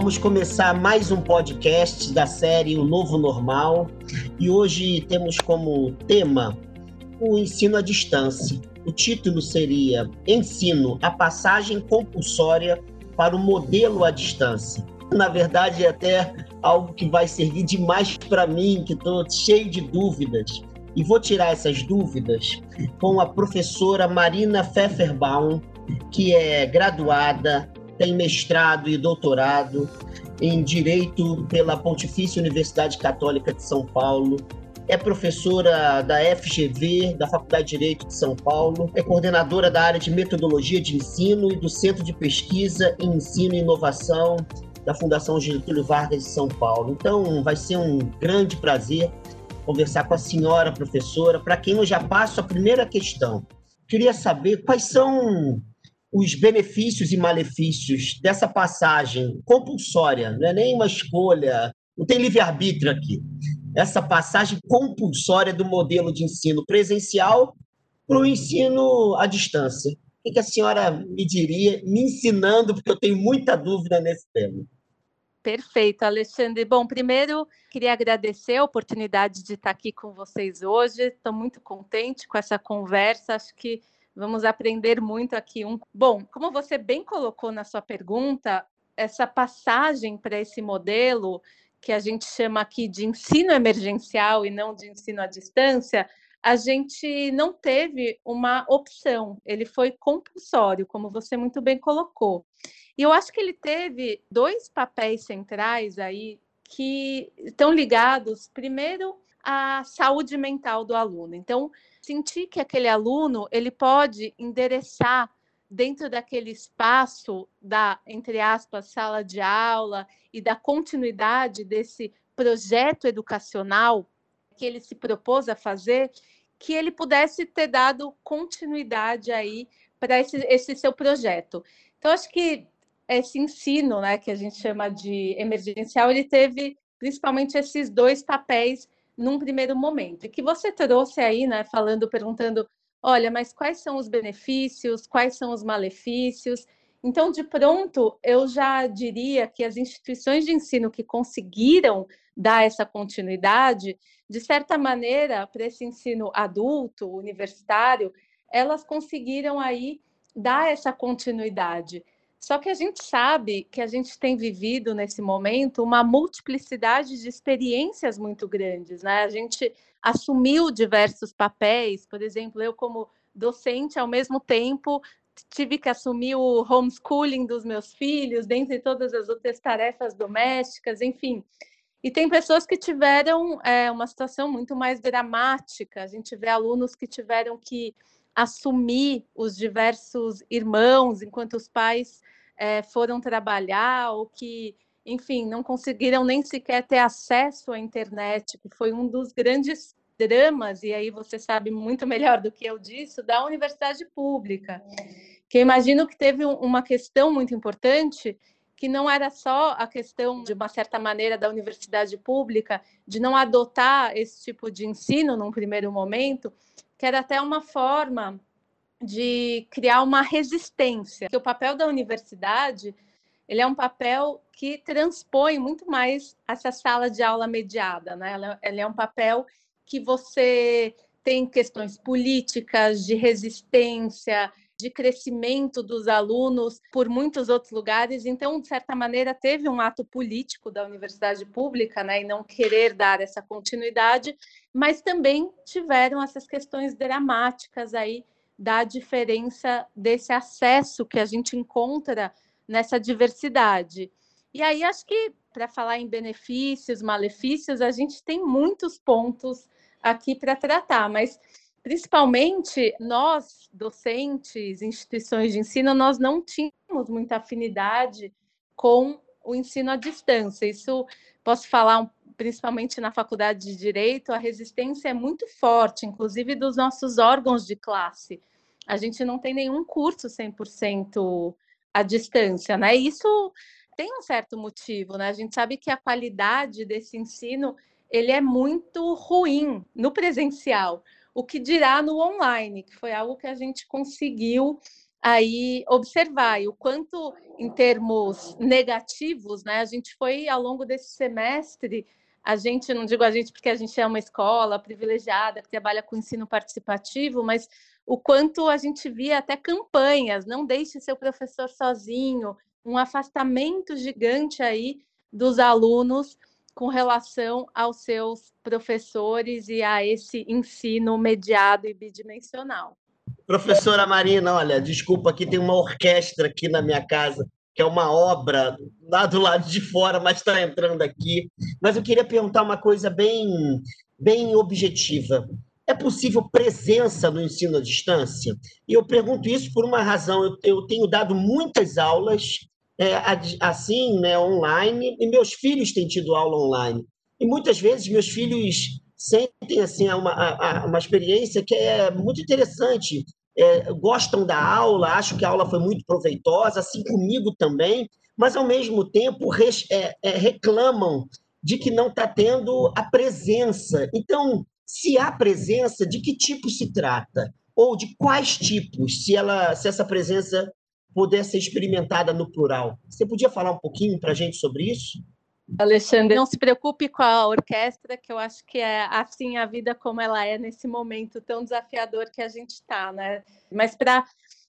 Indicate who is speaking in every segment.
Speaker 1: vamos começar mais um podcast da série O Novo Normal e hoje temos como tema o ensino à distância. O título seria Ensino a passagem compulsória para o modelo à distância. Na verdade, é até algo que vai servir demais para mim, que estou cheio de dúvidas. E vou tirar essas dúvidas com a professora Marina Pfefferbaum, que é graduada, tem mestrado e doutorado em Direito pela Pontifícia Universidade Católica de São Paulo, é professora da FGV, da Faculdade de Direito de São Paulo, é coordenadora da área de metodologia de ensino e do Centro de Pesquisa em Ensino e Inovação da Fundação Getúlio Vargas de São Paulo. Então, vai ser um grande prazer conversar com a senhora professora, para quem eu já passo a primeira questão. Queria saber quais são os benefícios e malefícios dessa passagem compulsória, não é nem uma escolha, não tem livre-arbítrio aqui. Essa passagem compulsória do modelo de ensino presencial para o ensino à distância. O que a senhora me diria, me ensinando, porque eu tenho muita dúvida nesse tema?
Speaker 2: Perfeito, Alexandre. Bom, primeiro queria agradecer a oportunidade de estar aqui com vocês hoje. Estou muito contente com essa conversa. Acho que vamos aprender muito aqui. Um... Bom, como você bem colocou na sua pergunta, essa passagem para esse modelo que a gente chama aqui de ensino emergencial e não de ensino à distância, a gente não teve uma opção, ele foi compulsório, como você muito bem colocou. E eu acho que ele teve dois papéis centrais aí que estão ligados, primeiro, à saúde mental do aluno. Então, sentir que aquele aluno ele pode endereçar dentro daquele espaço da, entre aspas, sala de aula e da continuidade desse projeto educacional que ele se propôs a fazer, que ele pudesse ter dado continuidade aí para esse, esse seu projeto. Então, acho que esse ensino, né, que a gente chama de emergencial, ele teve principalmente esses dois papéis num primeiro momento. E que você trouxe aí, né, falando, perguntando, olha, mas quais são os benefícios, quais são os malefícios? Então, de pronto, eu já diria que as instituições de ensino que conseguiram dar essa continuidade, de certa maneira, para esse ensino adulto, universitário, elas conseguiram aí dar essa continuidade. Só que a gente sabe que a gente tem vivido nesse momento uma multiplicidade de experiências muito grandes, né? A gente assumiu diversos papéis, por exemplo, eu como docente, ao mesmo tempo, tive que assumir o homeschooling dos meus filhos, dentre todas as outras tarefas domésticas, enfim. E tem pessoas que tiveram é, uma situação muito mais dramática. A gente vê alunos que tiveram que assumir os diversos irmãos enquanto os pais é, foram trabalhar, ou que, enfim, não conseguiram nem sequer ter acesso à internet, que foi um dos grandes dramas, e aí você sabe muito melhor do que eu disso, da universidade pública. Que eu imagino que teve uma questão muito importante que não era só a questão, de uma certa maneira, da universidade pública de não adotar esse tipo de ensino num primeiro momento, que era até uma forma de criar uma resistência. Que o papel da universidade ele é um papel que transpõe muito mais essa sala de aula mediada, né? Ele é um papel que você tem questões políticas, de resistência, de crescimento dos alunos por muitos outros lugares. Então, de certa maneira, teve um ato político da universidade pública, né, e não querer dar essa continuidade, mas também tiveram essas questões dramáticas aí da diferença desse acesso que a gente encontra nessa diversidade. E aí, acho que para falar em benefícios, malefícios, a gente tem muitos pontos aqui para tratar, mas principalmente nós, docentes, instituições de ensino, nós não tínhamos muita afinidade com o ensino à distância. Isso posso falar principalmente na faculdade de direito, a resistência é muito forte, inclusive dos nossos órgãos de classe. A gente não tem nenhum curso 100% à distância, né? Isso tem um certo motivo, né? A gente sabe que a qualidade desse ensino ele é muito ruim no presencial o que dirá no online, que foi algo que a gente conseguiu aí observar. E o quanto em termos negativos, né, a gente foi ao longo desse semestre, a gente, não digo a gente porque a gente é uma escola privilegiada que trabalha com ensino participativo, mas o quanto a gente via até campanhas, não deixe seu professor sozinho, um afastamento gigante aí dos alunos com relação aos seus professores e a esse ensino mediado e bidimensional.
Speaker 1: Professora Marina, olha, desculpa, aqui tem uma orquestra aqui na minha casa, que é uma obra lá do lado de fora, mas está entrando aqui. Mas eu queria perguntar uma coisa bem, bem objetiva. É possível presença no ensino à distância? E eu pergunto isso por uma razão. Eu, eu tenho dado muitas aulas é, assim, né, online, e meus filhos têm tido aula online. E muitas vezes meus filhos sentem assim uma, uma experiência que é muito interessante. É, gostam da aula, acham que a aula foi muito proveitosa, assim comigo também, mas ao mesmo tempo é, é, reclamam de que não está tendo a presença. Então, se há presença, de que tipo se trata? Ou de quais tipos, se, ela, se essa presença puder ser experimentada no plural. Você podia falar um pouquinho para a gente sobre isso?
Speaker 2: Alexandre, não se preocupe com a orquestra, que eu acho que é assim a vida como ela é nesse momento tão desafiador que a gente está, né? Mas para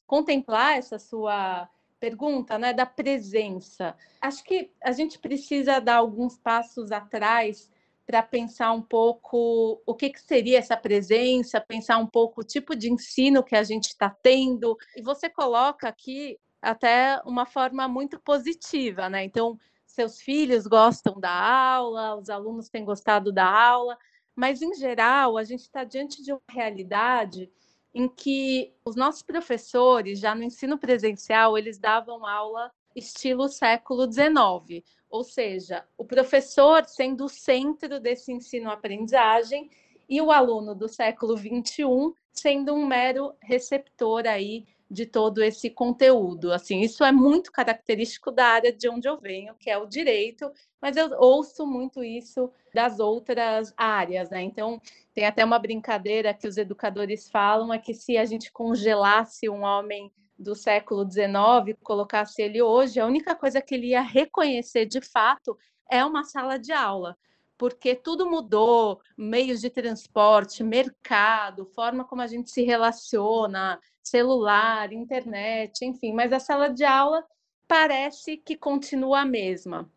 Speaker 2: contemplar essa sua pergunta, né, da presença, acho que a gente precisa dar alguns passos atrás para pensar um pouco o que, que, seria essa presença, pensar um pouco o tipo de ensino que a gente está tendo. E você coloca aqui até uma forma muito positiva, né? Então, seus filhos gostam da aula, os alunos têm gostado da aula, mas em geral a gente está diante de uma realidade em que os nossos professores, já no ensino presencial, eles davam aula estilo século XIX, ou seja, o professor sendo o centro desse ensino-aprendizagem e o aluno do século XXI sendo um mero receptor aí de todo esse conteúdo. Assim, isso é muito característico da área de onde eu venho, que é o direito, mas eu ouço muito isso das outras áreas, né? Então, tem até uma brincadeira que os educadores falam é que se a gente congelasse um homem do século XIX, colocasse ele hoje, a única coisa que ele ia reconhecer de fato é uma sala de aula, porque tudo mudou, meios de transporte, mercado, forma como a gente se relaciona, celular, internet, enfim, mas a sala de aula parece que continua a mesma.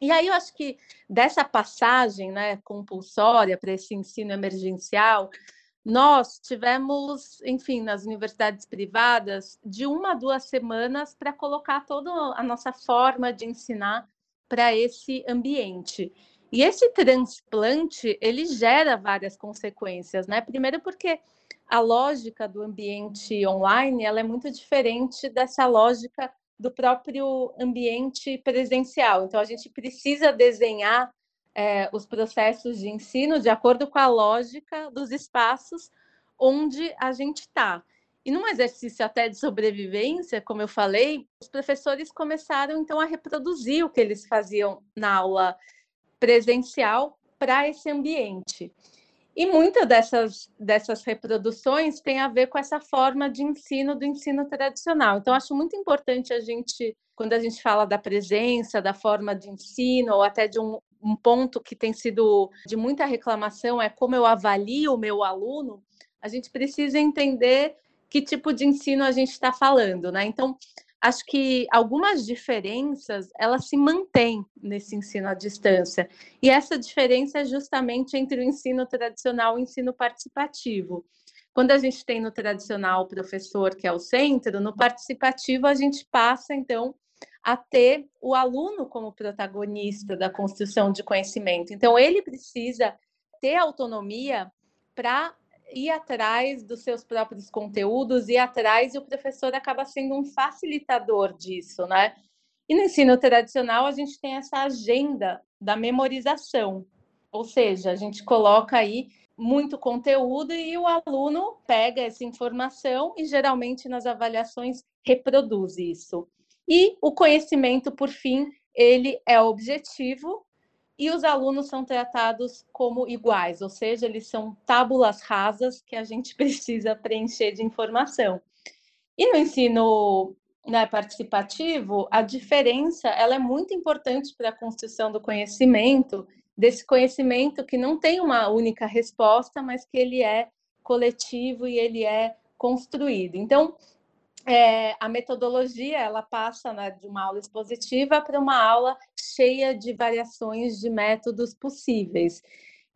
Speaker 2: E aí eu acho que dessa passagem, né, compulsória para esse ensino emergencial, nós tivemos, enfim, nas universidades privadas, de uma a duas semanas para colocar toda a nossa forma de ensinar para esse ambiente. E esse transplante, ele gera várias consequências, né? Primeiro porque a lógica do ambiente online, ela é muito diferente dessa lógica do próprio ambiente presencial. Então a gente precisa desenhar é, os processos de ensino de acordo com a lógica dos espaços onde a gente está. E num exercício até de sobrevivência, como eu falei, os professores começaram então a reproduzir o que eles faziam na aula presencial para esse ambiente. E muitas dessas, dessas reproduções tem a ver com essa forma de ensino do ensino tradicional. Então, acho muito importante a gente, quando a gente fala da presença, da forma de ensino, ou até de um, um ponto que tem sido de muita reclamação é como eu avalio o meu aluno, a gente precisa entender que tipo de ensino a gente está falando, né? Então, acho que algumas diferenças elas se mantêm nesse ensino à distância. E essa diferença é justamente entre o ensino tradicional e o ensino participativo. Quando a gente tem no tradicional o professor que é o centro, no participativo a gente passa então a ter o aluno como protagonista da construção de conhecimento. Então, ele precisa ter autonomia para ir atrás dos seus próprios conteúdos, ir atrás, e o professor acaba sendo um facilitador disso, né? E no ensino tradicional, a gente tem essa agenda da memorização, ou seja, a gente coloca aí muito conteúdo e o aluno pega essa informação e geralmente nas avaliações reproduz isso. E o conhecimento, por fim, ele é objetivo e os alunos são tratados como iguais, ou seja, eles são tábulas rasas que a gente precisa preencher de informação. E no ensino né, participativo, a diferença ela é muito importante para a construção do conhecimento, desse conhecimento que não tem uma única resposta, mas que ele é coletivo e ele é construído. Então, é, a metodologia ela passa né, de uma aula expositiva para uma aula cheia de variações de métodos possíveis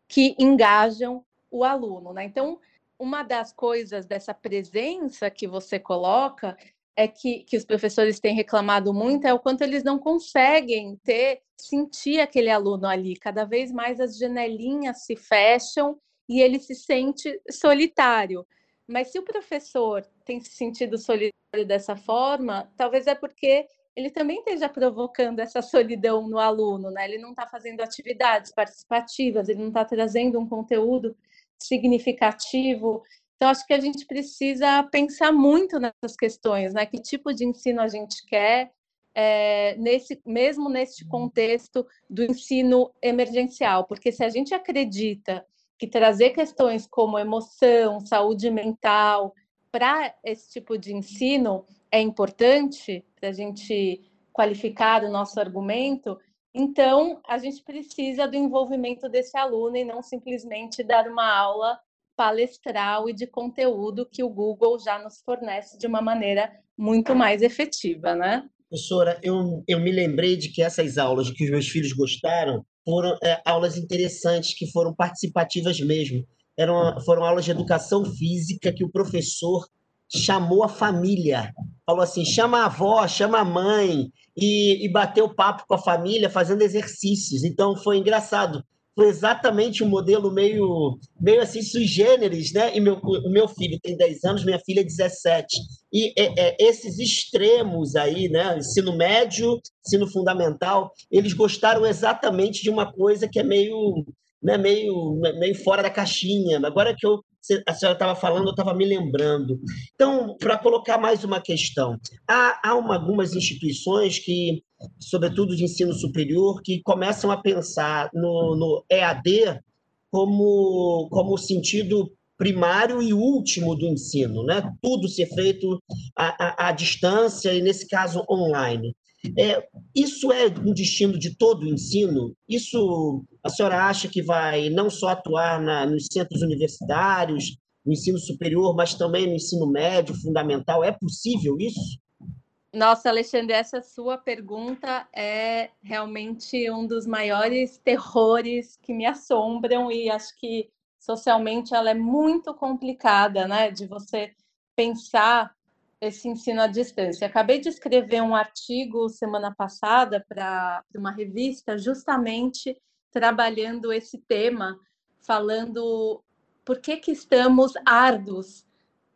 Speaker 2: que engajam o aluno. Né? Então, uma das coisas dessa presença que você coloca é que, que os professores têm reclamado muito é o quanto eles não conseguem ter, sentir aquele aluno ali. Cada vez mais as janelinhas se fecham e ele se sente solitário. Mas se o professor tem se sentido solitário dessa forma, talvez é porque ele também esteja provocando essa solidão no aluno, né? Ele não está fazendo atividades participativas, ele não está trazendo um conteúdo significativo. Então, acho que a gente precisa pensar muito nessas questões, né? Que tipo de ensino a gente quer, é, nesse, mesmo neste contexto do ensino emergencial, porque se a gente acredita que trazer questões como emoção, saúde mental para esse tipo de ensino é importante para a gente qualificar o nosso argumento, então a gente precisa do envolvimento desse aluno e não simplesmente dar uma aula palestral e de conteúdo que o Google já nos fornece de uma maneira muito mais efetiva, né?
Speaker 1: Professora, eu, eu me lembrei de que essas aulas que os meus filhos gostaram foram é, aulas interessantes, que foram participativas mesmo. Eram, foram aulas de educação física que o professor chamou a família. Falou assim: chama a avó, chama a mãe, e, e bateu papo com a família fazendo exercícios. Então foi engraçado exatamente um modelo meio, meio assim, sui generis, né? E meu, o meu filho tem 10 anos, minha filha 17. E é, é, esses extremos aí, né? Ensino médio, ensino fundamental, eles gostaram exatamente de uma coisa que é meio, né, meio, meio fora da caixinha. Agora que eu a senhora estava falando, eu estava me lembrando. Então, para colocar mais uma questão, há, há uma, algumas instituições que, sobretudo de ensino superior, que começam a pensar no, no EAD como, como sentido primário e último do ensino, né? Tudo ser feito à, à, à distância e, nesse caso, online. É, isso é um destino de todo o ensino? Isso a senhora acha que vai não só atuar na, nos centros universitários, no ensino superior, mas também no ensino médio, fundamental? É possível isso?
Speaker 2: Nossa, Alexandre, essa sua pergunta é realmente um dos maiores terrores que me assombram e acho que socialmente ela é muito complicada, né? De você pensar esse ensino à distância. Acabei de escrever um artigo semana passada para uma revista, justamente trabalhando esse tema, falando por que, que estamos árduos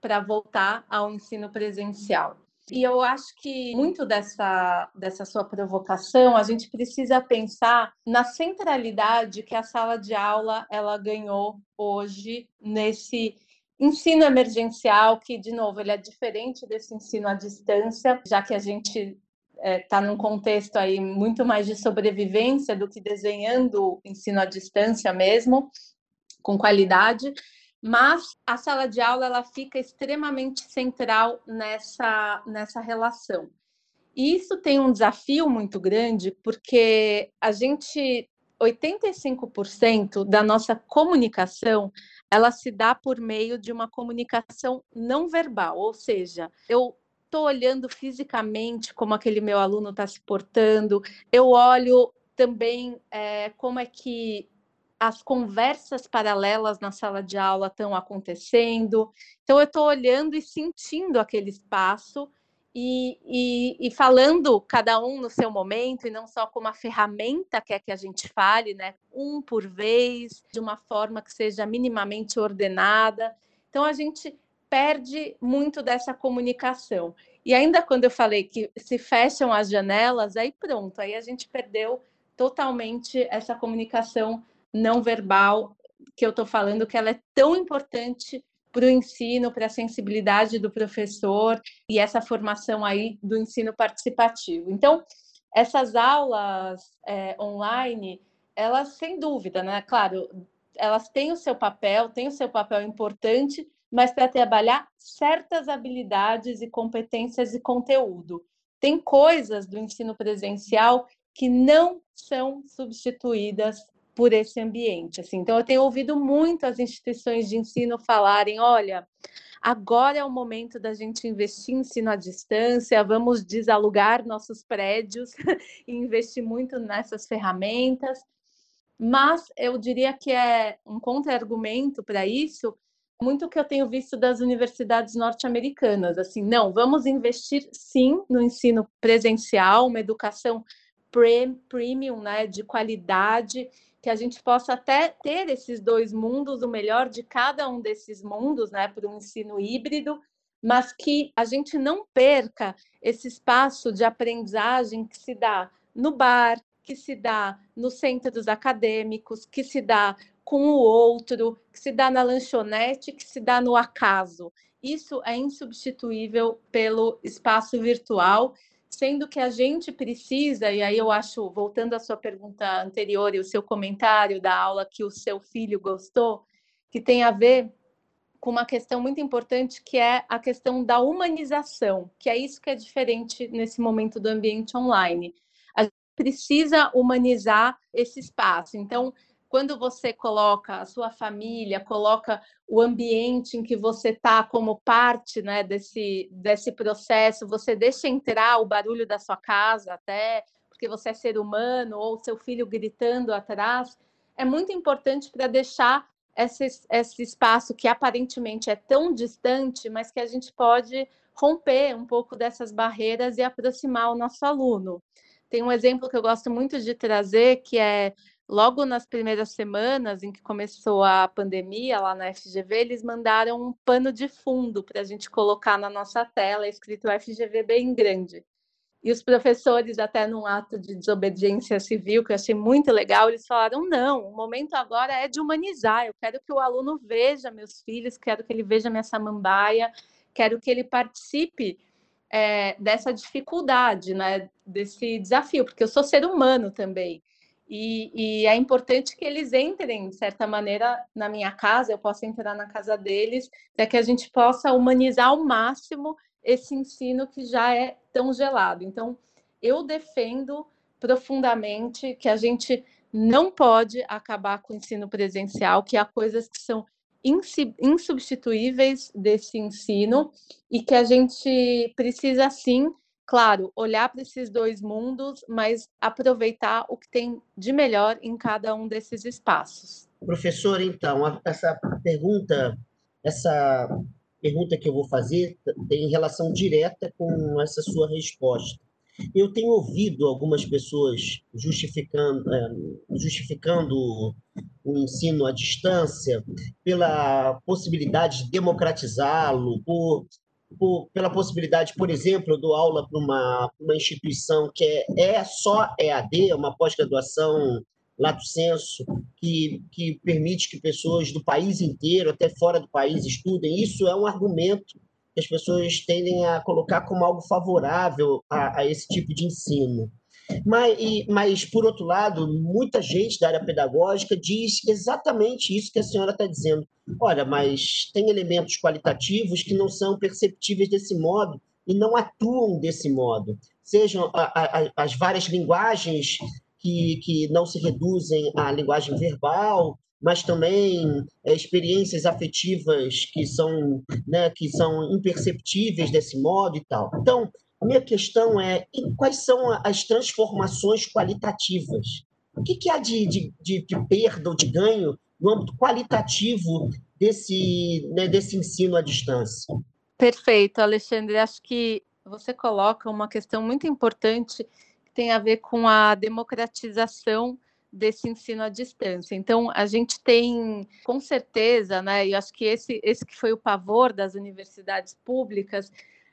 Speaker 2: para voltar ao ensino presencial. E eu acho que muito dessa, dessa sua provocação, a gente precisa pensar na centralidade que a sala de aula ela ganhou hoje nesse ensino emergencial, que, de novo, ele é diferente desse ensino à distância, já que a gente está é, tá num contexto aí muito mais de sobrevivência do que desenhando ensino à distância mesmo, com qualidade, mas a sala de aula ela fica extremamente central nessa, nessa relação. E isso tem um desafio muito grande, porque a gente, 85% da nossa comunicação, ela se dá por meio de uma comunicação não verbal, ou seja, eu estou olhando fisicamente como aquele meu aluno está se portando, eu olho também é, como é que as conversas paralelas na sala de aula estão acontecendo. Então, eu estou olhando e sentindo aquele espaço e, e, e, falando cada um no seu momento e não só como a ferramenta quer que a gente fale, né? Um por vez, de uma forma que seja minimamente ordenada. Então a gente perde muito dessa comunicação. E ainda quando eu falei que se fecham as janelas, aí pronto, aí a gente perdeu totalmente essa comunicação não verbal que eu estou falando, que ela é tão importante para o ensino, para a sensibilidade do professor e essa formação aí do ensino participativo. Então, essas aulas é, online, elas sem dúvida, né? Claro, elas têm o seu papel, têm o seu papel importante, mas para trabalhar certas habilidades e competências e conteúdo. Tem coisas do ensino presencial que não são substituídas por esse ambiente. Assim. Então, eu tenho ouvido muito as instituições de ensino falarem: olha, agora é o momento da gente investir em ensino à distância, vamos desalugar nossos prédios e investir muito nessas ferramentas. Mas eu diria que é um contra-argumento para isso muito que eu tenho visto das universidades norte-americanas, assim, não, vamos investir sim no ensino presencial, uma educação premium, né, de qualidade, que a gente possa até ter esses dois mundos, o melhor de cada um desses mundos, né, para um ensino híbrido, mas que a gente não perca esse espaço de aprendizagem que se dá no bar, que se dá nos centros acadêmicos, que se dá com o outro, que se dá na lanchonete, que se dá no acaso. Isso é insubstituível pelo espaço virtual sendo que a gente precisa, e aí eu acho, voltando à sua pergunta anterior e o seu comentário da aula que o seu filho gostou, que tem a ver com uma questão muito importante que é a questão da humanização, que é isso que é diferente nesse momento do ambiente online. A gente precisa humanizar esse espaço. Então, quando você coloca a sua família, coloca o ambiente em que você está como parte né, desse, desse processo, você deixa entrar o barulho da sua casa, até porque você é ser humano, ou seu filho gritando atrás, é muito importante para deixar esse, esse espaço que aparentemente é tão distante, mas que a gente pode romper um pouco dessas barreiras e aproximar o nosso aluno. Tem um exemplo que eu gosto muito de trazer, que é logo nas primeiras semanas em que começou a pandemia lá na FGV, eles mandaram um pano de fundo para a gente colocar na nossa tela, escrito FGV bem grande. E os professores, até num ato de desobediência civil, que eu achei muito legal, eles falaram: não, o momento agora é de humanizar. Eu quero que o aluno veja meus filhos, quero que ele veja minha samambaia, quero que ele participe é, dessa dificuldade, né, desse desafio, porque eu sou ser humano também. E, e, é importante que eles entrem, de certa maneira, na minha casa, eu possa entrar na casa deles, para que a gente possa humanizar ao máximo esse ensino que já é tão gelado. Então, eu defendo profundamente que a gente não pode acabar com o ensino presencial, que há coisas que são insubstituíveis desse ensino e que a gente precisa sim claro, olhar para esses dois mundos, mas aproveitar o que tem de melhor em cada um desses espaços.
Speaker 1: Professor, então, essa pergunta, essa pergunta que eu vou fazer tem relação direta com essa sua resposta. Eu tenho ouvido algumas pessoas justificando, é, justificando o ensino à distância pela possibilidade de democratizá-lo, por por, pela possibilidade, por exemplo, dou aula para uma, uma instituição que é, é só EAD, uma pós-graduação lato senso, que, que permite que pessoas do país inteiro, até fora do país, estudem. Isso é um argumento que as pessoas tendem a colocar como algo favorável a, a esse tipo de ensino. Mas, e, mas, por outro lado, muita gente da área pedagógica diz exatamente isso que a senhora está dizendo. Olha, mas tem elementos qualitativos que não são perceptíveis desse modo e não atuam desse modo. Sejam a, a, as várias linguagens que, que não se reduzem à linguagem verbal, mas também é, experiências afetivas que são, né, que são imperceptíveis desse modo e tal. Então, a minha questão é quais são as transformações qualitativas? O que, que há de, de, de, de, perda ou de ganho no âmbito qualitativo desse, né, desse ensino à distância?
Speaker 2: Perfeito, Alexandre. Acho que você coloca uma questão muito importante que tem a ver com a democratização desse ensino à distância. Então, a gente tem, com certeza, né, e acho que esse, esse que foi o pavor das universidades públicas,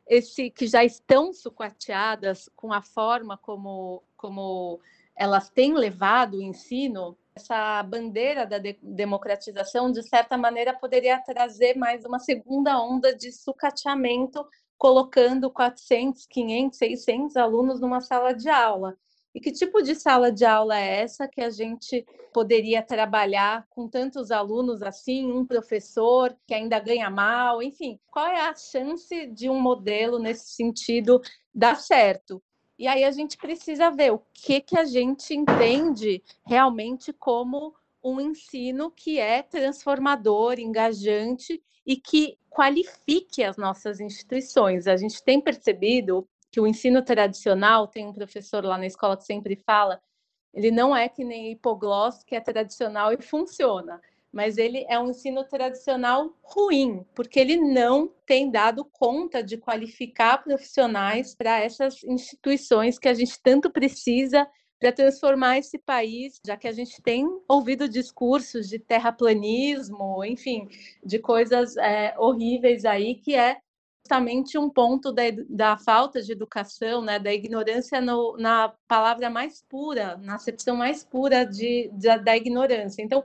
Speaker 2: esse que já estão sucateadas com a forma como, como elas têm levado o ensino, essa bandeira da de democratização, de certa maneira, poderia trazer mais uma segunda onda de sucateamento, colocando 400, 500, 600 alunos numa sala de aula. E que tipo de sala de aula é essa que a gente poderia trabalhar com tantos alunos assim, um professor que ainda ganha mal, enfim, qual é a chance de um modelo nesse sentido dar certo? E aí a gente precisa ver o que que a gente entende realmente como um ensino que é transformador, engajante e que qualifique as nossas instituições. A gente tem percebido que o ensino tradicional, tem um professor lá na escola que sempre fala, ele não é que nem hipoglós, que é tradicional e funciona, mas ele é um ensino tradicional ruim, porque ele não tem dado conta de qualificar profissionais para essas instituições que a gente tanto precisa para transformar esse país, já que a gente tem ouvido discursos de terraplanismo, enfim, de coisas é, horríveis aí, que é justamente um ponto da, da falta de educação, né, da ignorância no, na palavra mais pura, na acepção mais pura de, de, da ignorância. Então,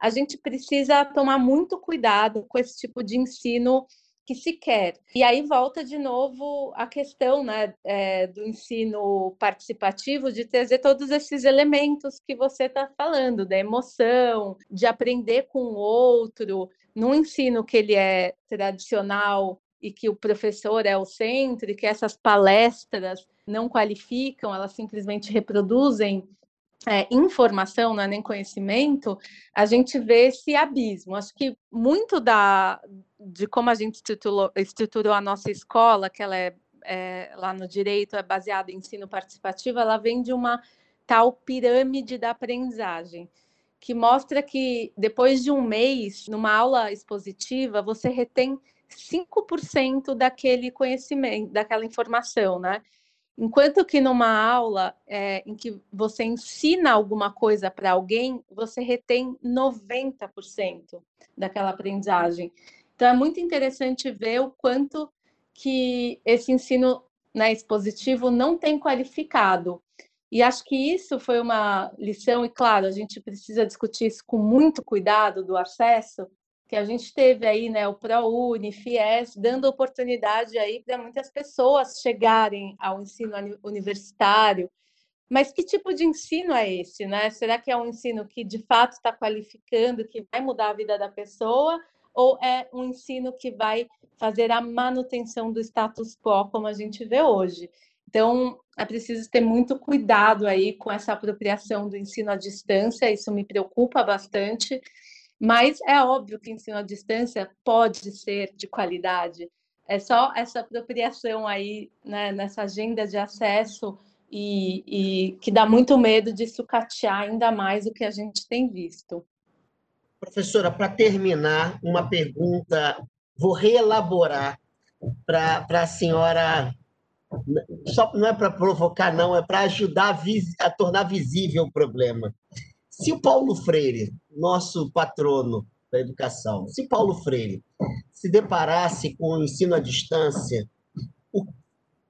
Speaker 2: a gente precisa tomar muito cuidado com esse tipo de ensino que se quer. E aí volta de novo a questão né, é, do ensino participativo, de trazer todos esses elementos que você está falando, da emoção, de aprender com o outro, num ensino que ele é tradicional e que o professor é o centro, e que essas palestras não qualificam, elas simplesmente reproduzem é, informação, não é nem conhecimento, a gente vê esse abismo. Acho que muito da, de como a gente estruturou, estruturou a nossa escola, que ela é, é, lá no direito é baseada em ensino participativo, ela vem de uma tal pirâmide da aprendizagem, que mostra que depois de um mês, numa aula expositiva, você retém 5% daquele conhecimento, daquela informação, né? Enquanto que numa aula é, em que você ensina alguma coisa para alguém, você retém 90% daquela aprendizagem. Então é muito interessante ver o quanto que esse ensino né, expositivo não tem qualificado. E acho que isso foi uma lição, e claro, a gente precisa discutir isso com muito cuidado do acesso, que a gente teve aí, né, o ProUni, FIES, dando oportunidade aí para muitas pessoas chegarem ao ensino universitário. Mas que tipo de ensino é esse, né? Será que é um ensino que de fato está qualificando, que vai mudar a vida da pessoa, ou é um ensino que vai fazer a manutenção do status quo, como a gente vê hoje? Então, é preciso ter muito cuidado aí com essa apropriação do ensino à distância, isso me preocupa bastante. Mas é óbvio que ensino à distância pode ser de qualidade. É só essa apropriação aí né, nessa agenda de acesso e, e que dá muito medo de sucatear ainda mais o que a gente tem visto.
Speaker 1: Professora, para terminar, uma pergunta, vou reelaborar para a senhora. Só, não é para provocar, não, é para ajudar a, a tornar visível o problema. Se o Paulo Freire, nosso patrono da educação, se Paulo Freire se deparasse com o ensino à distância, o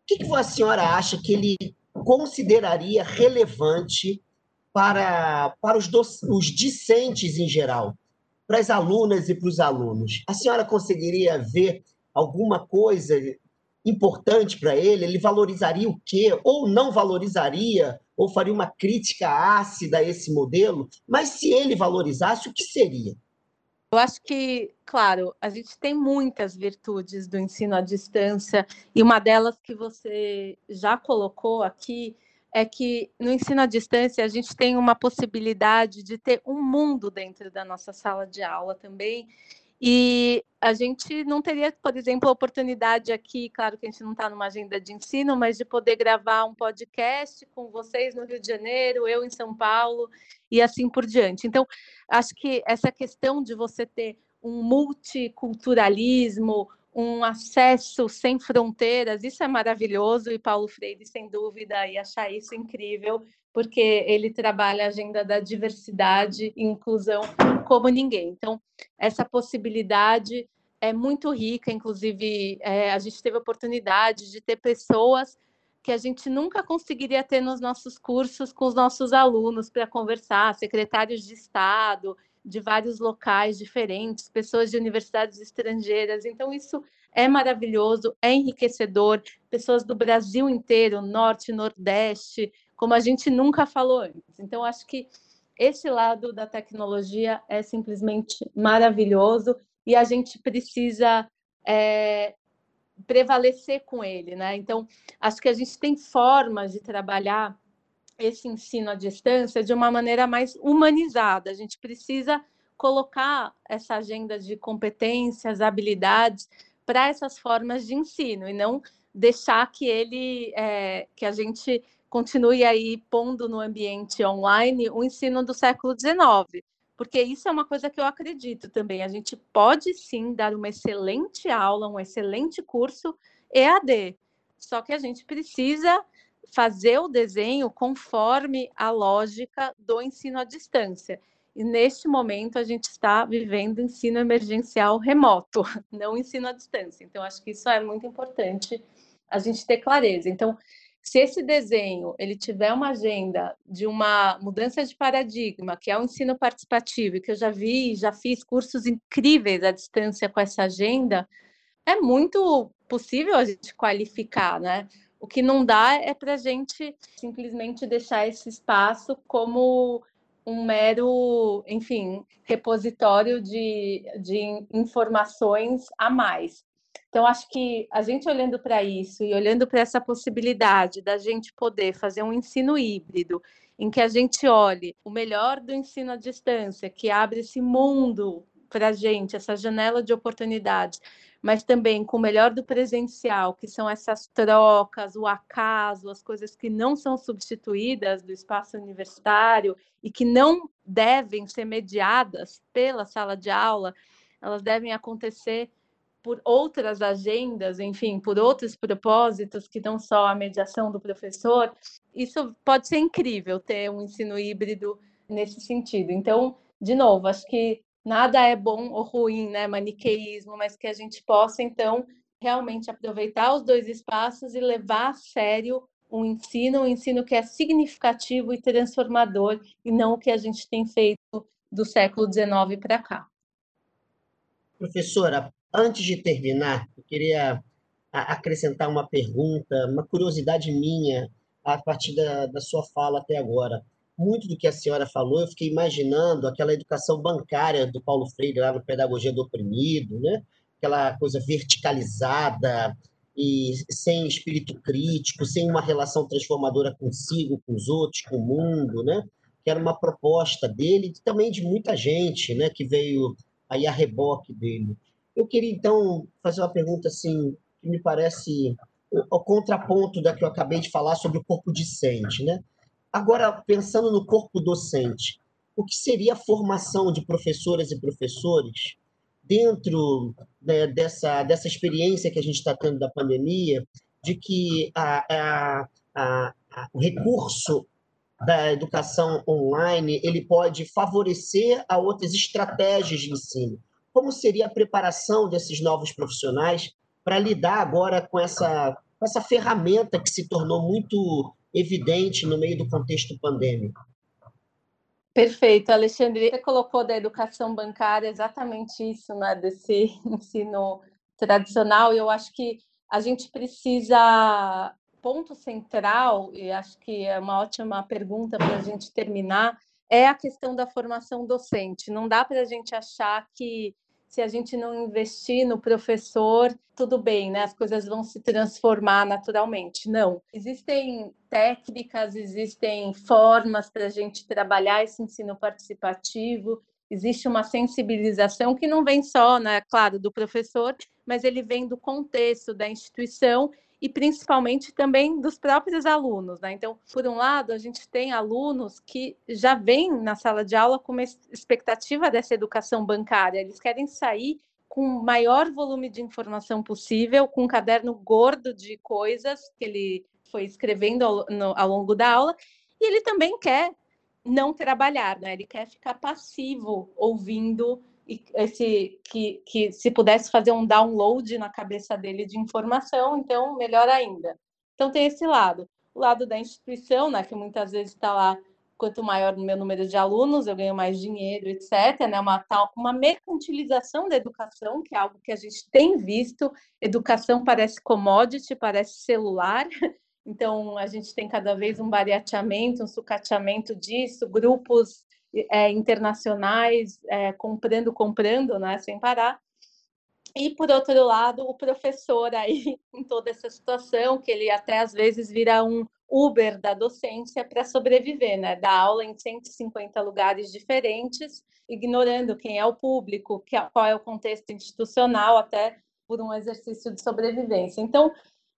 Speaker 1: que, que a senhora acha que ele consideraria relevante para, para os, os discentes em geral, para as alunas e para os alunos? A senhora conseguiria ver alguma coisa importante para ele? Ele valorizaria o quê? Ou não valorizaria ou faria uma crítica ácida a esse modelo, mas se ele valorizasse, o que seria?
Speaker 2: Eu acho que, claro, a gente tem muitas virtudes do ensino à distância, e uma delas que você já colocou aqui é que no ensino à distância a gente tem uma possibilidade de ter um mundo dentro da nossa sala de aula também, e a gente não teria, por exemplo, a oportunidade aqui, claro que a gente não está numa agenda de ensino, mas de poder gravar um podcast com vocês no Rio de Janeiro, eu em São Paulo e assim por diante. Então, acho que essa questão de você ter um multiculturalismo, um acesso sem fronteiras, isso é maravilhoso e Paulo Freire, sem dúvida, ia achar isso incrível, porque ele trabalha a agenda da diversidade e inclusão como ninguém. Então, essa possibilidade é muito rica, inclusive, é, a gente teve a oportunidade de ter pessoas que a gente nunca conseguiria ter nos nossos cursos com os nossos alunos para conversar, secretários de Estado, de vários locais diferentes, pessoas de universidades estrangeiras. Então, isso é maravilhoso, é enriquecedor. Pessoas do Brasil inteiro, Norte, Nordeste, como a gente nunca falou antes. Então, acho que esse lado da tecnologia é simplesmente maravilhoso e a gente precisa é, prevalecer com ele, né? Então, acho que a gente tem formas de trabalhar esse ensino à distância de uma maneira mais humanizada. A gente precisa colocar essa agenda de competências, habilidades para essas formas de ensino e não deixar que ele, é, que a gente continue aí pondo no ambiente online o ensino do século XIX, porque isso é uma coisa que eu acredito também. A gente pode sim dar uma excelente aula, um excelente curso EAD, só que a gente precisa fazer o desenho conforme a lógica do ensino à distância. E neste momento a gente está vivendo ensino emergencial remoto, não ensino à distância. Então acho que isso é muito importante a gente ter clareza. Então, se esse desenho ele tiver uma agenda de uma mudança de paradigma, que é o ensino participativo, que eu já vi, já fiz cursos incríveis à distância com essa agenda, é muito possível a gente qualificar, né? O que não dá é para a gente simplesmente deixar esse espaço como um mero, enfim, repositório de, de informações a mais. Então, acho que a gente olhando para isso e olhando para essa possibilidade da gente poder fazer um ensino híbrido, em que a gente olhe o melhor do ensino à distância, que abre esse mundo para a gente, essa janela de oportunidades, mas também com o melhor do presencial, que são essas trocas, o acaso, as coisas que não são substituídas do espaço universitário e que não devem ser mediadas pela sala de aula, elas devem acontecer por outras agendas, enfim, por outros propósitos que não só a mediação do professor, isso pode ser incrível ter um ensino híbrido nesse sentido. Então, de novo, acho que nada é bom ou ruim, né, maniqueísmo, mas que a gente possa então realmente aproveitar os dois espaços e levar a sério um ensino, um ensino que é significativo e transformador e não o que a gente tem feito do século XIX para cá.
Speaker 1: Professora, Antes de terminar, eu queria acrescentar uma pergunta, uma curiosidade minha a partir da, da sua fala até agora. Muito do que a senhora falou, eu fiquei imaginando aquela educação bancária do Paulo Freire lá no Pedagogia do Oprimido, né? aquela coisa verticalizada e sem espírito crítico, sem uma relação transformadora consigo, com os outros, com o mundo, né? que era uma proposta dele e também de muita gente né? que veio aí a reboque dele. Eu queria, então, fazer uma pergunta assim, que me parece o, contraponto da que eu acabei de falar sobre o corpo discente. Né? Agora, pensando no corpo docente, o que seria a formação de professoras e professores dentro né, dessa, dessa experiência que a gente está tendo da pandemia, de que a, a, a, o recurso da educação online ele pode favorecer a outras estratégias de ensino como seria a preparação desses novos profissionais para lidar agora com essa, com essa ferramenta que se tornou muito evidente no meio do contexto pandêmico?
Speaker 2: Perfeito, Alexandre. Você colocou da educação bancária exatamente isso, né, desse ensino tradicional, e eu acho que a gente precisa. Ponto central, e acho que é uma ótima pergunta para a gente terminar, é a questão da formação docente. Não dá para a gente achar que se a gente não investir no professor, tudo bem, né? As coisas vão se transformar naturalmente. Não. Existem técnicas, existem formas para a gente trabalhar esse ensino participativo. Existe uma sensibilização que não vem só, né, claro, do professor, mas ele vem do contexto da instituição e principalmente também dos próprios alunos. Né? Então, por um lado, a gente tem alunos que já vêm na sala de aula com uma expectativa dessa educação bancária, eles querem sair com o maior volume de informação possível, com um caderno gordo de coisas que ele foi escrevendo ao, no, ao longo da aula, e ele também quer não trabalhar, né? ele quer ficar passivo, ouvindo esse que, que se pudesse fazer um download na cabeça dele de informação, então melhor ainda. Então tem esse lado, o lado da instituição, né, que muitas vezes está lá, quanto maior o meu número de alunos, eu ganho mais dinheiro, etc. Né, uma tal, uma mercantilização da educação, que é algo que a gente tem visto. Educação parece commodity, parece celular. Então, a gente tem cada vez um barateamento, um sucateamento disso, grupos é, internacionais é, comprando, comprando, né, sem parar. E, por outro lado, o professor aí, em toda essa situação, que ele até às vezes vira um Uber da docência para sobreviver, né? Dá aula em 150 lugares diferentes, ignorando quem é o público, qual é o contexto institucional, até por um exercício de sobrevivência. Então,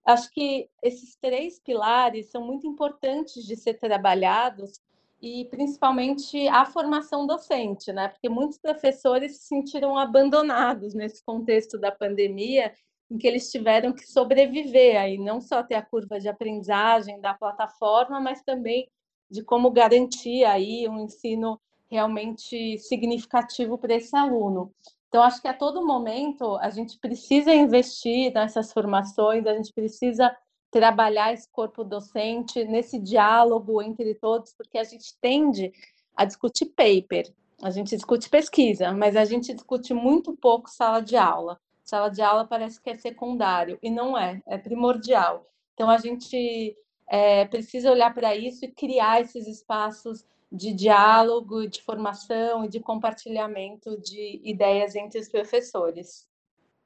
Speaker 2: acho que esses três pilares são muito importantes de ser trabalhados e principalmente a formação docente, né? Porque muitos professores se sentiram abandonados nesse contexto da pandemia em que eles tiveram que sobreviver aí, não só ter a curva de aprendizagem da plataforma, mas também de como garantir aí um ensino realmente significativo para esse aluno. Então, acho que a todo momento a gente precisa investir nessas formações, a gente precisa trabalhar esse corpo docente nesse diálogo entre todos, porque a gente tende a discutir paper, a gente discute pesquisa, mas a gente discute muito pouco sala de aula. Sala de aula parece que é secundário, e não é, é primordial. Então, a gente é, precisa olhar para isso e criar esses espaços de diálogo, de formação e de compartilhamento de ideias entre os professores.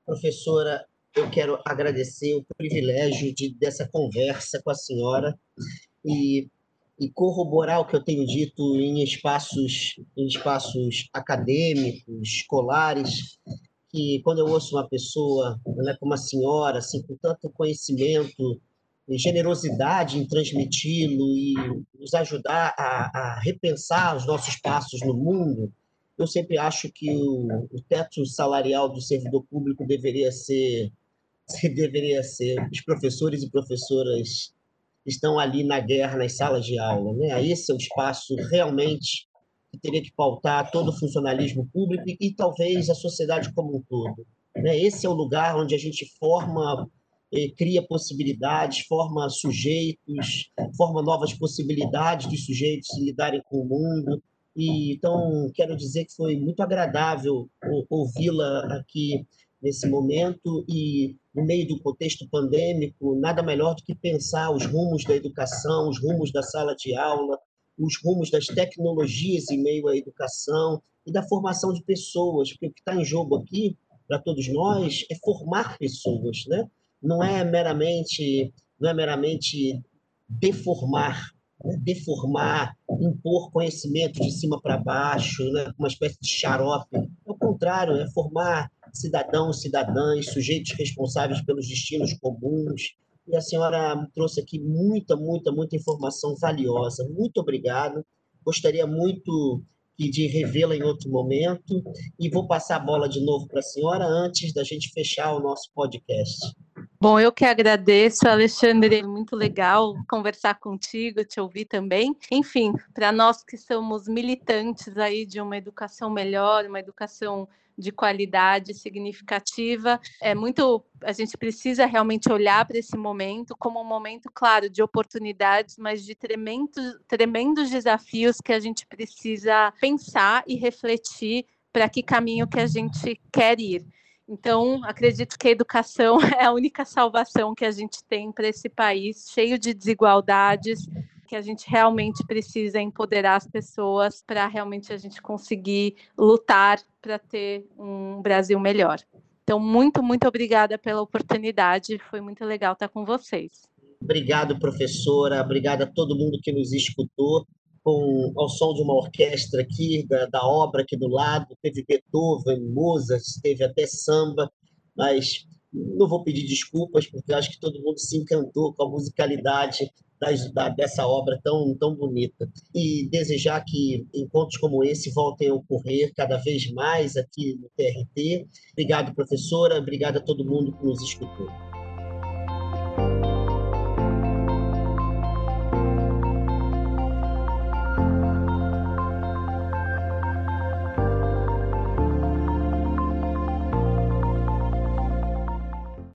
Speaker 1: Professora, eu quero agradecer o privilégio de, dessa conversa com a senhora e, e corroborar o que eu tenho dito em espaços, em espaços acadêmicos, escolares, que quando eu ouço uma pessoa, né, como a senhora, assim, com tanto conhecimento e generosidade em transmiti-lo e nos ajudar a, a, repensar os nossos passos no mundo, eu sempre acho que o, o teto salarial do servidor público deveria ser, deveria ser os professores e professoras estão ali na guerra, nas salas de aula. Né? Esse é o espaço realmente que teria que pautar todo o funcionalismo público e, talvez a sociedade como um todo. Né? Esse é o lugar onde a gente forma, eh, cria possibilidades, forma sujeitos, forma novas possibilidades dos sujeitos se lidarem com o mundo. E, então, quero dizer que foi muito agradável ouvi-la aqui nesse momento e no meio do contexto pandêmico, nada melhor do que pensar os rumos da educação, os rumos da sala de aula, os rumos das tecnologias em meio à educação e da formação de pessoas, porque o que está em jogo aqui, para todos nós, é formar pessoas, né? não é meramente, não é meramente deformar, né? deformar, impor conhecimento de cima para baixo, né? uma espécie de xarope. Ao contrário, é formar cidadãos, cidadãs, sujeitos responsáveis pelos destinos comuns, e a senhora trouxe aqui muita, muita, muita informação valiosa. Muito obrigado. Gostaria muito de revê-la em outro momento e vou passar a bola de novo para a senhora antes da gente fechar o nosso podcast.
Speaker 2: Bom, eu que agradeço, Alexandre, muito legal conversar contigo, te ouvir também. Enfim, para nós que somos militantes aí de uma educação melhor, uma educação de qualidade significativa. É muito, a gente precisa realmente olhar para esse momento como um momento, claro, de oportunidades, mas de tremendos, tremendos desafios que a gente precisa pensar e refletir para que caminho que a gente quer ir. Então, acredito que a educação é a única salvação que a gente tem para esse país cheio de desigualdades, que a gente realmente precisa empoderar as pessoas para realmente a gente conseguir lutar para ter um Brasil melhor. Então, muito, muito obrigada pela oportunidade. Foi muito legal estar com vocês.
Speaker 1: Obrigado, professora. Obrigado a todo mundo que nos escutou. Com, ao som de uma orquestra aqui, da, da obra aqui do lado, teve Beethoven, Mozart, teve até samba, mas não vou pedir desculpas, porque acho que todo mundo se encantou com a musicalidade das, da, dessa obra tão, tão bonita. E desejar que encontros como esse voltem a ocorrer cada vez mais aqui no TRT. Obrigado, professora. Obrigado a todo mundo que nos escutou.